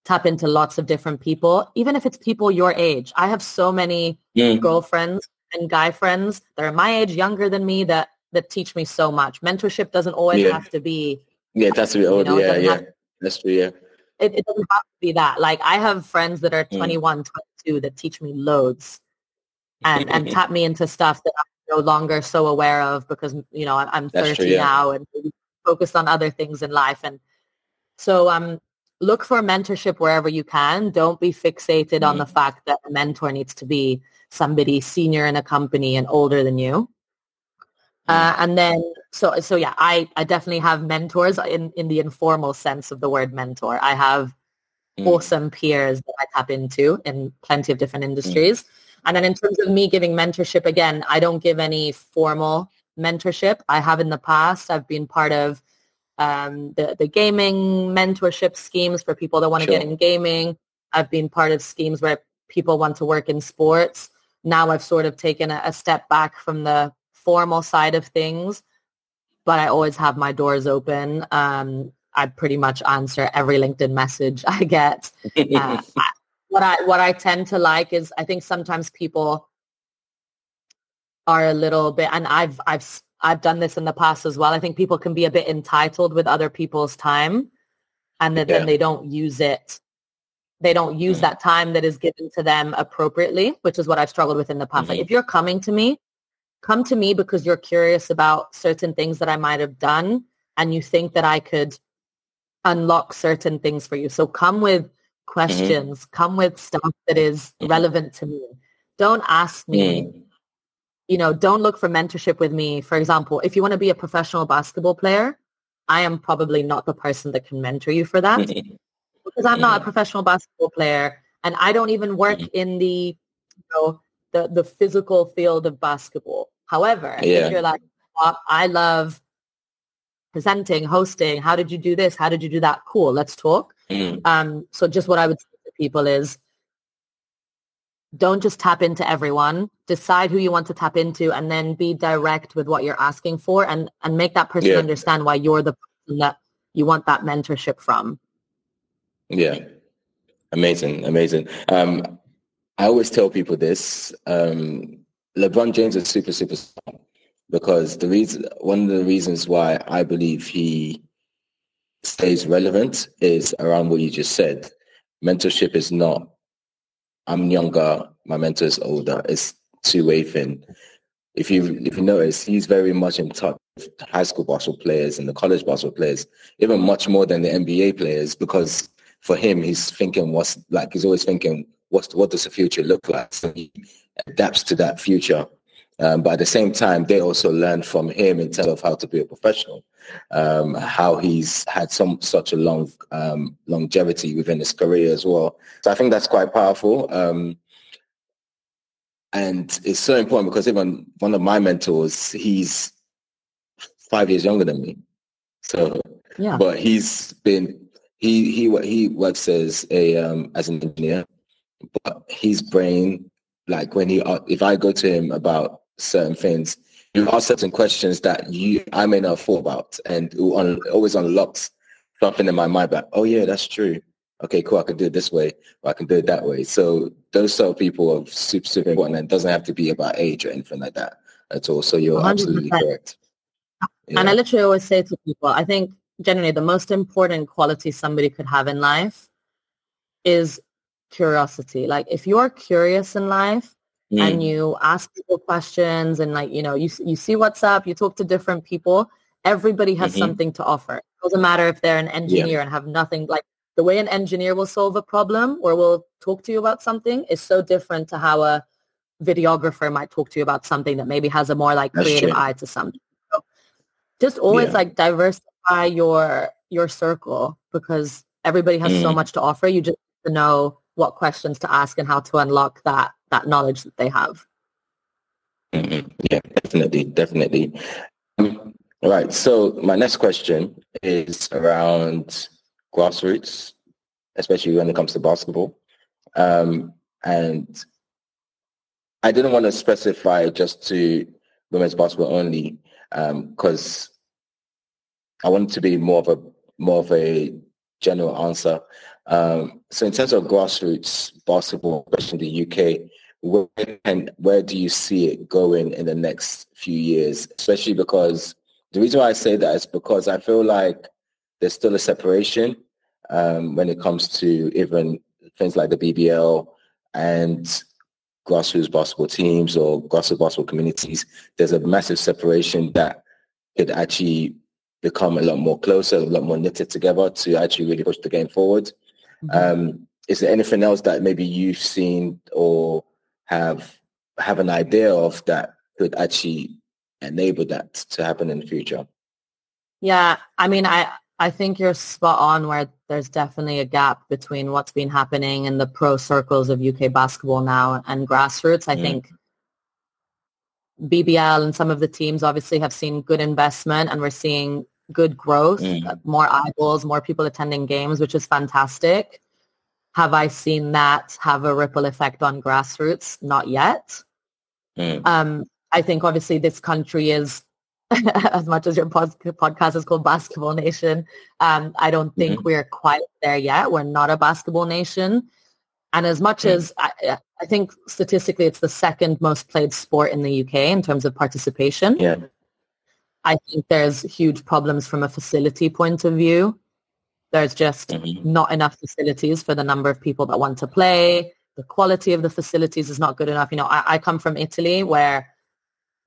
tap into lots of different people, even if it's people your age. I have so many mm. girlfriends and guy friends that are my age, younger than me, that that teach me so much. Mentorship doesn't always yeah. have to be. Yeah, it has to old. You know, yeah, yeah. That's true. Yeah. It, it, doesn't have to be that. Like I have friends that are mm. 21, 22 that teach me loads and, and tap me into stuff that I'm no longer so aware of because, you know, I'm 30 true, yeah. now and focused on other things in life. And so um, look for mentorship wherever you can. Don't be fixated mm-hmm. on the mm-hmm. fact that a mentor needs to be somebody senior in a company and older than you. Uh, mm-hmm. and then, so so yeah, I, I definitely have mentors in, in the informal sense of the word mentor. I have mm. awesome peers that I tap into in plenty of different mm. industries. And then in terms of me giving mentorship, again, I don't give any formal mentorship. I have in the past. I've been part of um, the, the gaming mentorship schemes for people that want to sure. get in gaming. I've been part of schemes where people want to work in sports. Now I've sort of taken a, a step back from the formal side of things, but I always have my doors open. Um, I pretty much answer every LinkedIn message (laughs) I get. Uh, (laughs) what I what I tend to like is I think sometimes people are a little bit, and I've I've I've done this in the past as well. I think people can be a bit entitled with other people's time and that yeah. then they don't use it. They don't use mm-hmm. that time that is given to them appropriately, which is what I've struggled with in the past. Mm-hmm. Like if you're coming to me, come to me because you're curious about certain things that I might have done and you think that I could unlock certain things for you. So come with questions. Mm-hmm. Come with stuff that is mm-hmm. relevant to me. Don't ask me, mm. You know, don't look for mentorship with me. For example, if you want to be a professional basketball player, I am probably not the person that can mentor you for that (laughs) because I'm not a professional basketball player and I don't even work mm-hmm. in the, you know, the, the physical field of basketball. However, yeah. if you're like, oh, I love presenting, hosting, how did you do this? How did you do that? Cool, let's talk. Mm. Um, so just what I would say to people is don't just tap into everyone. Decide who you want to tap into and then be direct with what you're asking for and, and make that person yeah. understand why you're the person that you want that mentorship from. Yeah. Amazing. Amazing. Um, I always tell people this. Um, LeBron James is super, super strong because the reason, one of the reasons why I believe he stays relevant is around what you just said. Mentorship is not I'm younger, my mentor is older. It's two-way thing. If you if you notice, he's very much in touch with high school basketball players and the college basketball players, even much more than the NBA players, because for him, he's thinking what's like he's always thinking what's what does the future look like? So he adapts to that future. Um, but at the same time, they also learn from him in terms of how to be a professional, um, how he's had some such a long um, longevity within his career as well. So I think that's quite powerful. Um, and it's so important because even one of my mentors, he's five years younger than me. So, yeah. but he's been he he he works as a um, as an engineer, but his brain, like when he if I go to him about certain things. You ask certain questions that you I may not have thought about, and it always unlocks something in my mind. But oh yeah, that's true. Okay, cool. I can do it this way, or I can do it that way. So those sort of people are super super important, and it doesn't have to be about age or anything like that at all. So you're 100%. absolutely correct. Yeah. And I literally always say to people, I think generally the most important quality somebody could have in life is curiosity. Like if you're curious in life, mm. and you ask people questions and like, you know, you, you see what's up, you talk to different people, everybody has mm-hmm. something to offer. It doesn't matter if they're an engineer yeah. and have nothing like the way an engineer will solve a problem or will talk to you about something is so different to how a videographer might talk to you about something that maybe has a more like That's creative true. eye to something. So just always yeah. like diversify your your circle because everybody has mm. so much to offer. You just to know what questions to ask and how to unlock that that knowledge that they have. Mm-hmm. Yeah, definitely, definitely. Um, all right. So my next question is around grassroots, especially when it comes to basketball. Um, and I didn't want to specify just to women's basketball only because um, I wanted to be more of a more of a general answer. Um, so in terms of grassroots basketball, especially in the UK, where where do you see it going in the next few years? Especially because the reason why I say that is because I feel like there's still a separation um, when it comes to even things like the BBL and grassroots basketball teams or grassroots basketball communities. There's a massive separation that could actually become a lot more closer, a lot more knitted together to actually really push the game forward. Mm-hmm. Um, is there anything else that maybe you've seen or have have an idea of that could actually enable that to happen in the future? Yeah, I mean, I I think you're spot on where there's definitely a gap between what's been happening in the pro circles of UK basketball now and grassroots. I mm. think BBL and some of the teams obviously have seen good investment and we're seeing good growth, mm. more eyeballs, more people attending games, which is fantastic. Have I seen that have a ripple effect on grassroots? Not yet. Mm. Um, I think obviously this country is, (laughs) as much as your pod- podcast is called Basketball Nation, um, I don't think mm-hmm. we're quite there yet. We're not a basketball nation. And as much mm. as I, I, think statistically it's the second most played sport in the UK in terms of participation. Yeah. I think there's huge problems from a facility point of view. There's just mm-hmm. not enough facilities for the number of people that want to play. The quality of the facilities is not good enough. You know, I, I come from Italy where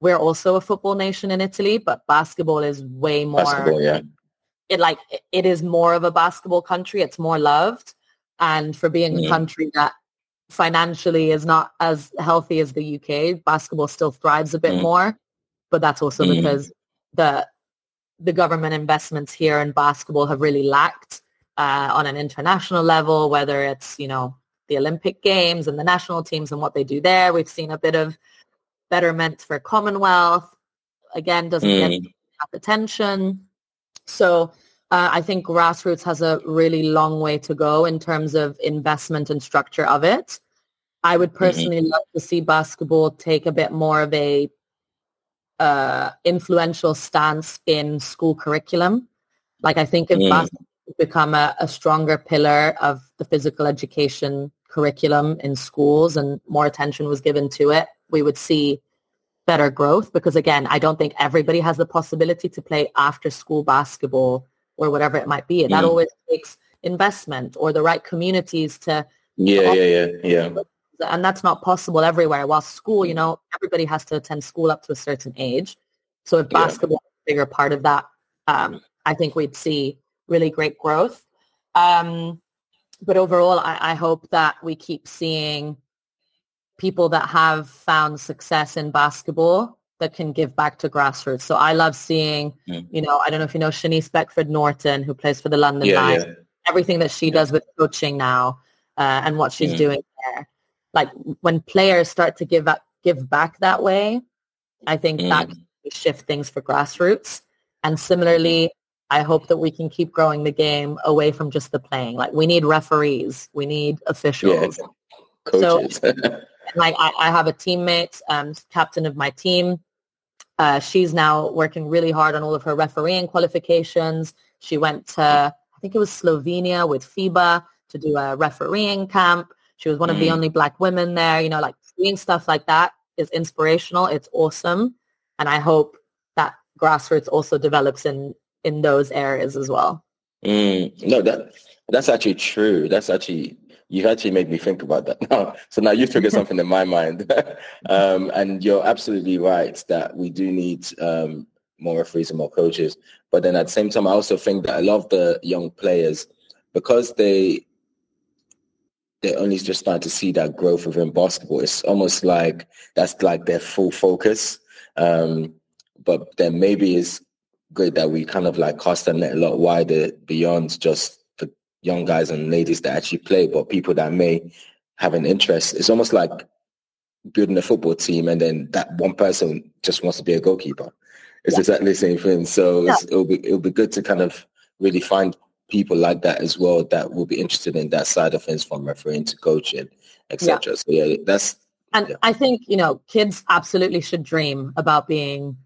we're also a football nation in Italy, but basketball is way more. Basketball, yeah. It like it is more of a basketball country. It's more loved, And for being mm-hmm. a country that financially is not as healthy as the UK, basketball still thrives a bit mm-hmm. more. But that's also mm-hmm. because the the government investments here in basketball have really lacked uh, on an international level, whether it's, you know, the Olympic Games and the national teams and what they do there. We've seen a bit of betterment for Commonwealth. Again, doesn't mm. get enough attention. So uh, I think grassroots has a really long way to go in terms of investment and structure of it. I would mm-hmm. personally mm-hmm. love to see basketball take a bit more of a uh, influential stance in school curriculum. Like I think if mm. basketball become a, a stronger pillar of the physical education curriculum in schools and more attention was given to it, we would see better growth because again, I don't think everybody has the possibility to play after school basketball or whatever it might be. And mm. that always takes investment or the right communities to yeah, yeah, yeah, yeah. And that's not possible everywhere. While school, you mm. know, everybody has to attend school up to a certain age. So if basketball yeah. is a bigger part of that, um, I think we'd see really great growth. Um, but overall, I, I hope that we keep seeing people that have found success in basketball that can give back to grassroots. So I love seeing, mm. you know, I don't know if you know Shanice Beckford Norton, who plays for the London yeah, Knights, yeah. everything that she yeah. does with coaching now uh, and what she's mm. doing there. Like when players start to give up, give back that way, I think mm. that can shift things for grassroots. And similarly, I hope that we can keep growing the game away from just the playing. Like we need referees, we need officials. Coaches. (laughs) So like I, I have a teammate, um, captain of my team. Uh, she's now working really hard on all of her refereeing qualifications. She went to, I think it was Slovenia with FIBA to do a refereeing camp. She was one of the mm. only black women there. You know, like doing stuff like that is inspirational. It's awesome. And I hope that grassroots also develops in, in those areas as well. Mm. No, that that's actually true. That's actually you've actually made me think about that (laughs) now. So now you've triggered something in my mind. (laughs) um, and you're absolutely right that we do need um, more referees and more coaches. But then at the same time, I also think that a lot of the young players, because they they're only just starting to see that growth within basketball, it's almost like that's like their full focus. Um, but then maybe it's good that we kind of like cast the net a lot wider beyond just the young guys and ladies that actually play, but people that may have an interest. It's almost like building a football team and then that one person just wants to be a goalkeeper. It's yeah. exactly the same thing. So yeah. it'll be it'll be good to kind of really find people like that as well that will be interested in that side of things from refereing to coaching, etc. Yeah. So yeah, that's and yeah. I think you know kids absolutely should dream about being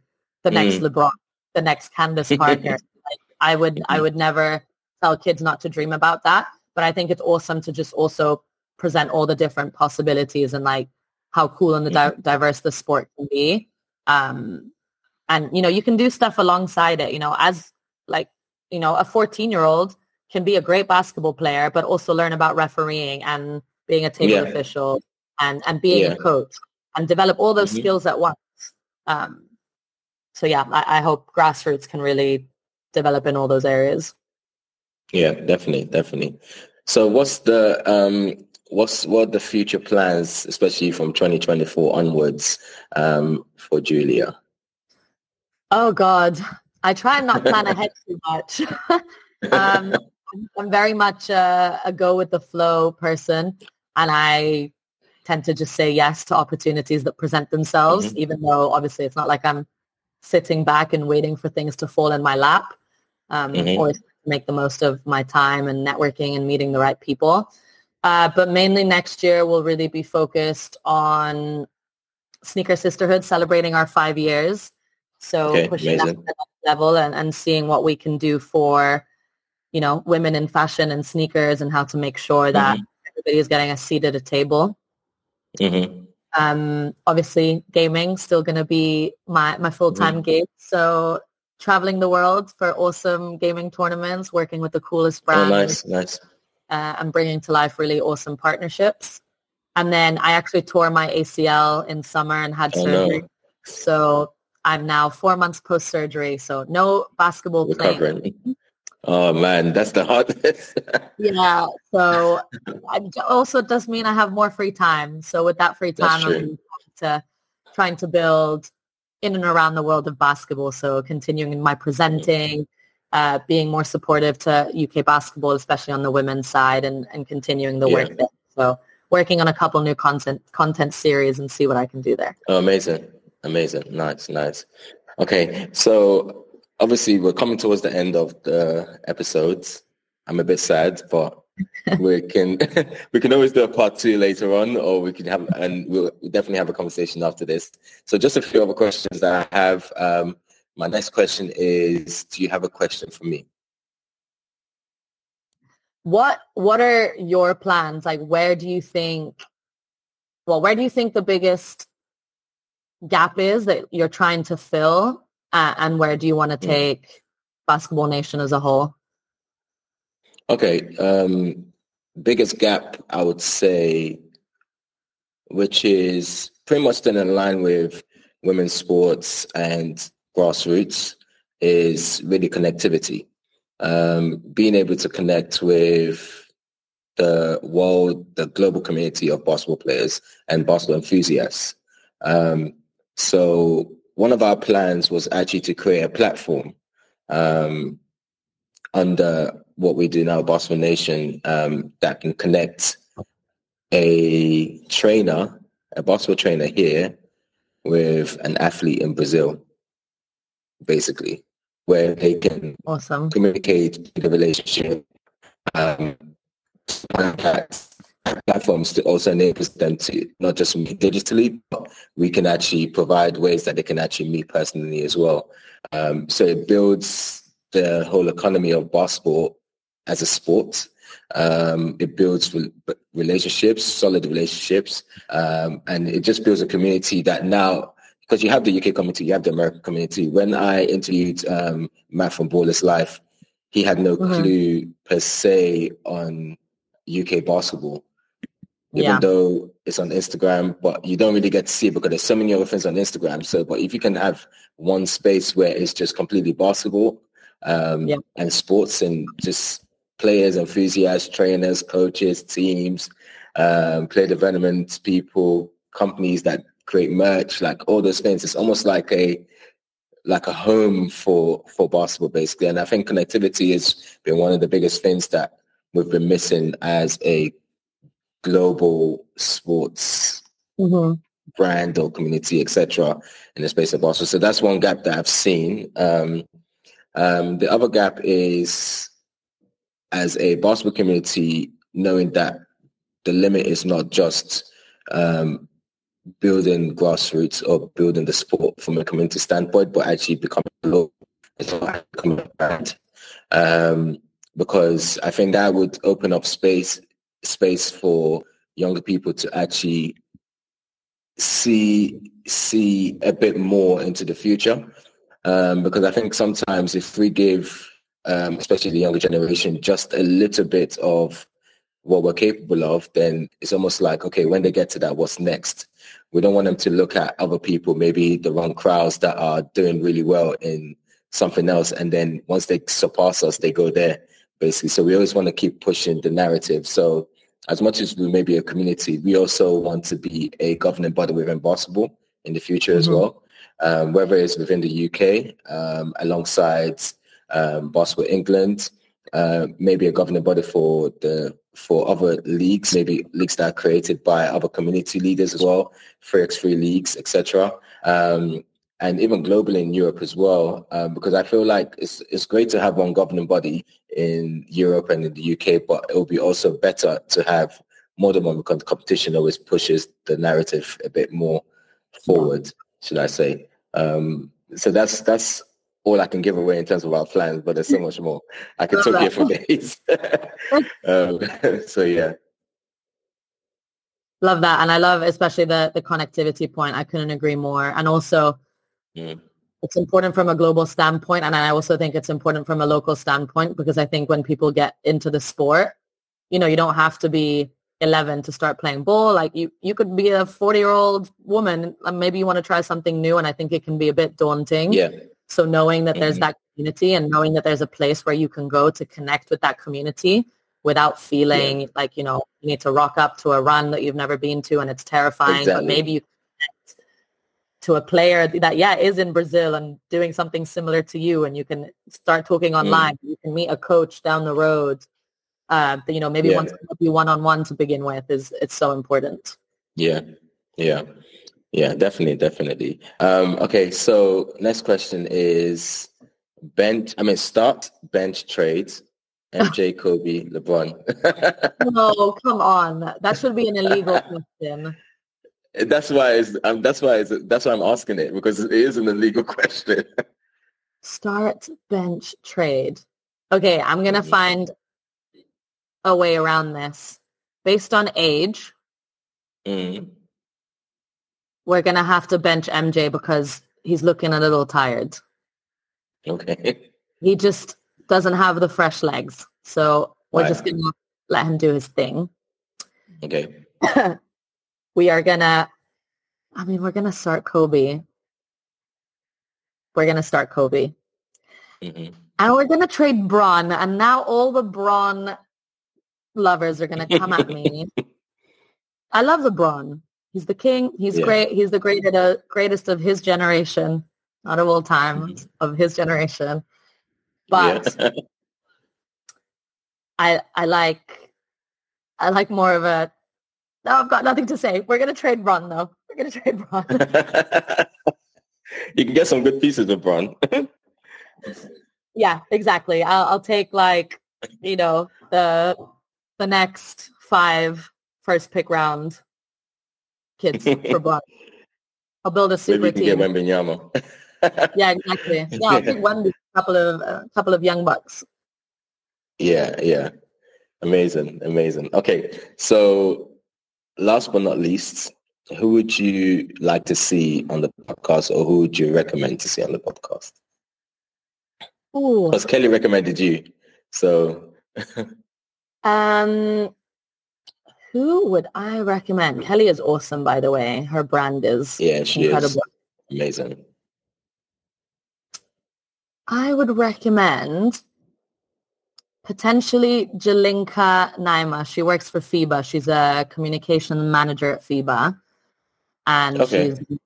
the next mm. LeBron, the next Candace Parker. (laughs) like, I would I would never tell kids not to dream about that. But I think it's awesome to just also present all the different possibilities and like how cool and the di- diverse the sport can be. Um, and, you know, you can do stuff alongside it, you know, as like, you know, a 14 year old can be a great basketball player, but also learn about refereeing and being a table yeah. official and, and being yeah. a coach and develop all those mm-hmm. skills at once. Um, so yeah, I, I hope grassroots can really develop in all those areas. Yeah, definitely, definitely. So what's the um what's what the future plans, especially from 2024 onwards, um, for Giulia? Oh God. I try and not plan ahead too much. (laughs) um, I'm very much a, a go with the flow person and I tend to just say yes to opportunities that present themselves, mm-hmm. even though obviously it's not like I'm sitting back and waiting for things to fall in my lap um, mm-hmm. or make the most of my time and networking and meeting the right people. Uh, but mainly next year, we'll really be focused on Sneaker Sisterhood, celebrating our five years. So okay, pushing amazing. that to the next level and, and seeing what we can do for, you know, women in fashion and sneakers and how to make sure that mm-hmm. everybody is getting a seat at a table. Mm-hmm. Um, obviously, gaming still going to be my, my full-time mm-hmm. gig. So traveling the world for awesome gaming tournaments, working with the coolest brands. Oh, nice, nice. Uh, and bringing to life really awesome partnerships. And then I actually tore my ACL in summer and had oh, surgery. No. So I'm now four months post-surgery. So no basketball playing. Oh man, that's the hardest. (laughs) yeah. So also does mean I have more free time. So with that free time, I'm to trying to build in and around the world of basketball. So continuing my presenting, uh, being more supportive to UK basketball, especially on the women's side, and, and continuing the yeah. work there. So working on a couple new content content series and see what I can do there. Oh, amazing, amazing, nice, nice. Okay, so obviously we're coming towards the end of the episodes. I'm a bit sad, but (laughs) we can (laughs) we can always do a part two later on, or we can have and we'll definitely have a conversation after this. So just a few other questions that I have. Um, my next question is: Do you have a question for me? What What are your plans? Like, where do you think? Well, where do you think the biggest gap is that you're trying to fill, uh, and where do you want to hmm. take Basketball Nation as a whole? Okay, um, biggest gap I would say, which is pretty much then in line with women's sports and grassroots, is really connectivity. Um, being able to connect with the world, the global community of basketball players and basketball enthusiasts. Um, so one of our plans was actually to create a platform um, under what we do now, Basketball Nation, um, that can connect a trainer, a basketball trainer here, with an athlete in Brazil, basically, where they can awesome. communicate the relationship. Um, platforms to also enable them to not just meet digitally, but we can actually provide ways that they can actually meet personally as well. Um, so it builds the whole economy of basketball as a sport. Um, it builds relationships, solid relationships, um, and it just builds a community that now, because you have the UK community, you have the American community. When I interviewed um, Matt from Baller's Life, he had no mm-hmm. clue per se on UK basketball, even yeah. though it's on Instagram, but you don't really get to see it because there's so many other things on Instagram. So, but if you can have one space where it's just completely basketball um, yeah. and sports and just players, enthusiasts, trainers, coaches, teams, um, player development people, companies that create merch, like all those things. It's almost like a like a home for for basketball, basically. And I think connectivity has been one of the biggest things that we've been missing as a global sports mm-hmm. brand or community, etc., in the space of basketball. So that's one gap that I've seen. Um, um, the other gap is as a basketball community, knowing that the limit is not just um, building grassroots or building the sport from a community standpoint, but actually becoming a brand. Um, because I think that would open up space space for younger people to actually see see a bit more into the future. Um, because I think sometimes if we give um, especially the younger generation, just a little bit of what we're capable of, then it's almost like, okay, when they get to that, what's next? We don't want them to look at other people, maybe the wrong crowds that are doing really well in something else. And then once they surpass us, they go there, basically. So we always want to keep pushing the narrative. So as much as we may be a community, we also want to be a governing body within basketball in the future mm-hmm. as well, um, whether it's within the UK, um, alongside um, Basketball England, uh, maybe a governing body for the for other leagues, maybe leagues that are created by other community leaders as well, 3x3 leagues, etc. Um, and even globally in Europe as well, um, because I feel like it's it's great to have one governing body in Europe and in the UK, but it will be also better to have more than one because competition always pushes the narrative a bit more forward, should I say? Um, so that's that's all I can give away in terms of our plans, but there's so much more. I could talk here for days. (laughs) um, (laughs) so yeah. Love that. And I love especially the, the connectivity point. I couldn't agree more. And also mm. it's important from a global standpoint. And I also think it's important from a local standpoint because I think when people get into the sport, you know, you don't have to be 11 to start playing ball. Like you, you could be a 40 year old woman. Maybe you want to try something new. And I think it can be a bit daunting. Yeah. So knowing that there's mm-hmm. that community and knowing that there's a place where you can go to connect with that community without feeling yeah. like, you know, you need to rock up to a run that you've never been to and it's terrifying, exactly. but maybe you to a player that, yeah, is in Brazil and doing something similar to you and you can start talking mm. online. Mm. You can meet a coach down the road. Uh, you know, maybe yeah. to you one-on-one to begin with is it's so important. Yeah. Yeah. Yeah, definitely, definitely. Um, okay, so next question is bench. I mean, start bench trades. MJ, (laughs) Kobe, LeBron. (laughs) no, come on. That should be an illegal question. That's why it's, um, that's why it's, that's why I'm asking it because it is an illegal (laughs) question. Start bench trade. Okay, I'm gonna mm-hmm. find a way around this based on age. Mm we're going to have to bench MJ because he's looking a little tired. Okay. He just doesn't have the fresh legs. So we're just going to let him do his thing. Okay. (laughs) we are going to, I mean, we're going to start Kobe. We're going to start Kobe. Mm-hmm. And we're going to trade Bron. And now all the Bron lovers are going to come at me. (laughs) I love the Bron. He's the king. He's yeah. great. He's the greatest, uh, greatest of his generation, not of all times, mm-hmm. of his generation. But yeah. (laughs) I I like I like more of a. No, I've got nothing to say. We're gonna trade Bron though. We're gonna trade Bron. (laughs) (laughs) you can get some good pieces with Bron. yeah, exactly. I'll, I'll take like you know the the next five first pick round kids for (laughs) Bron. I'll build a super Maybe you can team. Get yeah, exactly. Yeah, I'll take one a couple of a couple of young bucks. Yeah, yeah. Amazing, amazing. Okay, so last but not least, who would you like to see on the podcast or who would you recommend to see on the podcast? Because Kelly recommended you. So um who would I recommend? Kelly is awesome, by the way. Her brand is yeah, she incredible. is amazing. I would recommend potentially Jalinka Naima. She works for FIBA. She's a communication manager at FIBA. And okay. she's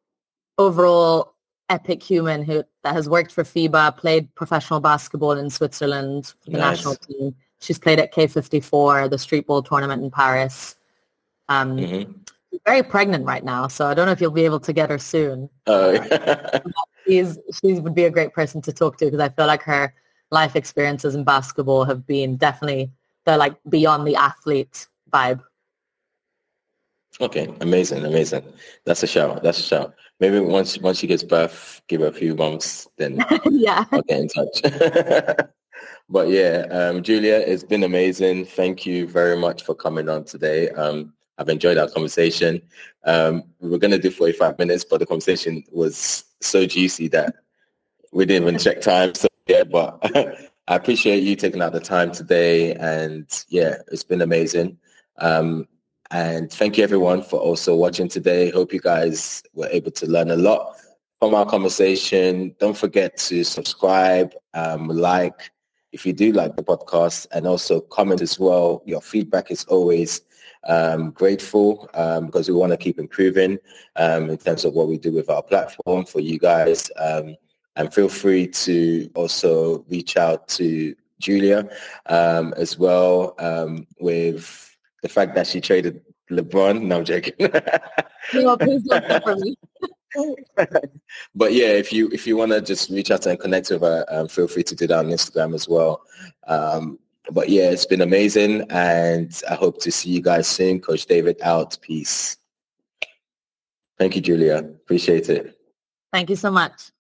overall epic human who that has worked for FIBA, played professional basketball in Switzerland for the nice. national team. She's played at Quai 54, the street ball tournament in Paris. Um, mm-hmm. very pregnant right now, so I don't know if you'll be able to get her soon. Oh, (laughs) she's she would be a great person to talk to because I feel like her life experiences in basketball have been definitely they're like beyond the athlete vibe. Okay, amazing, amazing. That's a shout. That's a shout. Maybe once once she gets birth, give her a few months, then (laughs) yeah, I'll get in touch. (laughs) But yeah, um, Giulia, it's been amazing. Thank you very much for coming on today. Um, I've enjoyed our conversation. Um, we were going to do 45 minutes, but the conversation was so juicy that we didn't even check time. So yeah, but (laughs) I appreciate you taking out the time today. And yeah, it's been amazing. Um, and thank you everyone for also watching today. Hope you guys were able to learn a lot from our conversation. Don't forget to subscribe, um, like, if you do like the podcast and also comment as well. Your feedback is always um, grateful um, because we want to keep improving um, in terms of what we do with our platform for you guys. Um, and feel free to also reach out to Giulia um, as well um, with the fact that she traded LeBron. No, I'm joking. no, please don't (laughs) for me. (laughs) but yeah, if you if you want to just reach out and connect with her, um, feel free to do that on Instagram as well. Um, but yeah, it's been amazing, and I hope to see you guys soon. Coach David out. Peace. Thank you, Giulia. Appreciate it. Thank you so much.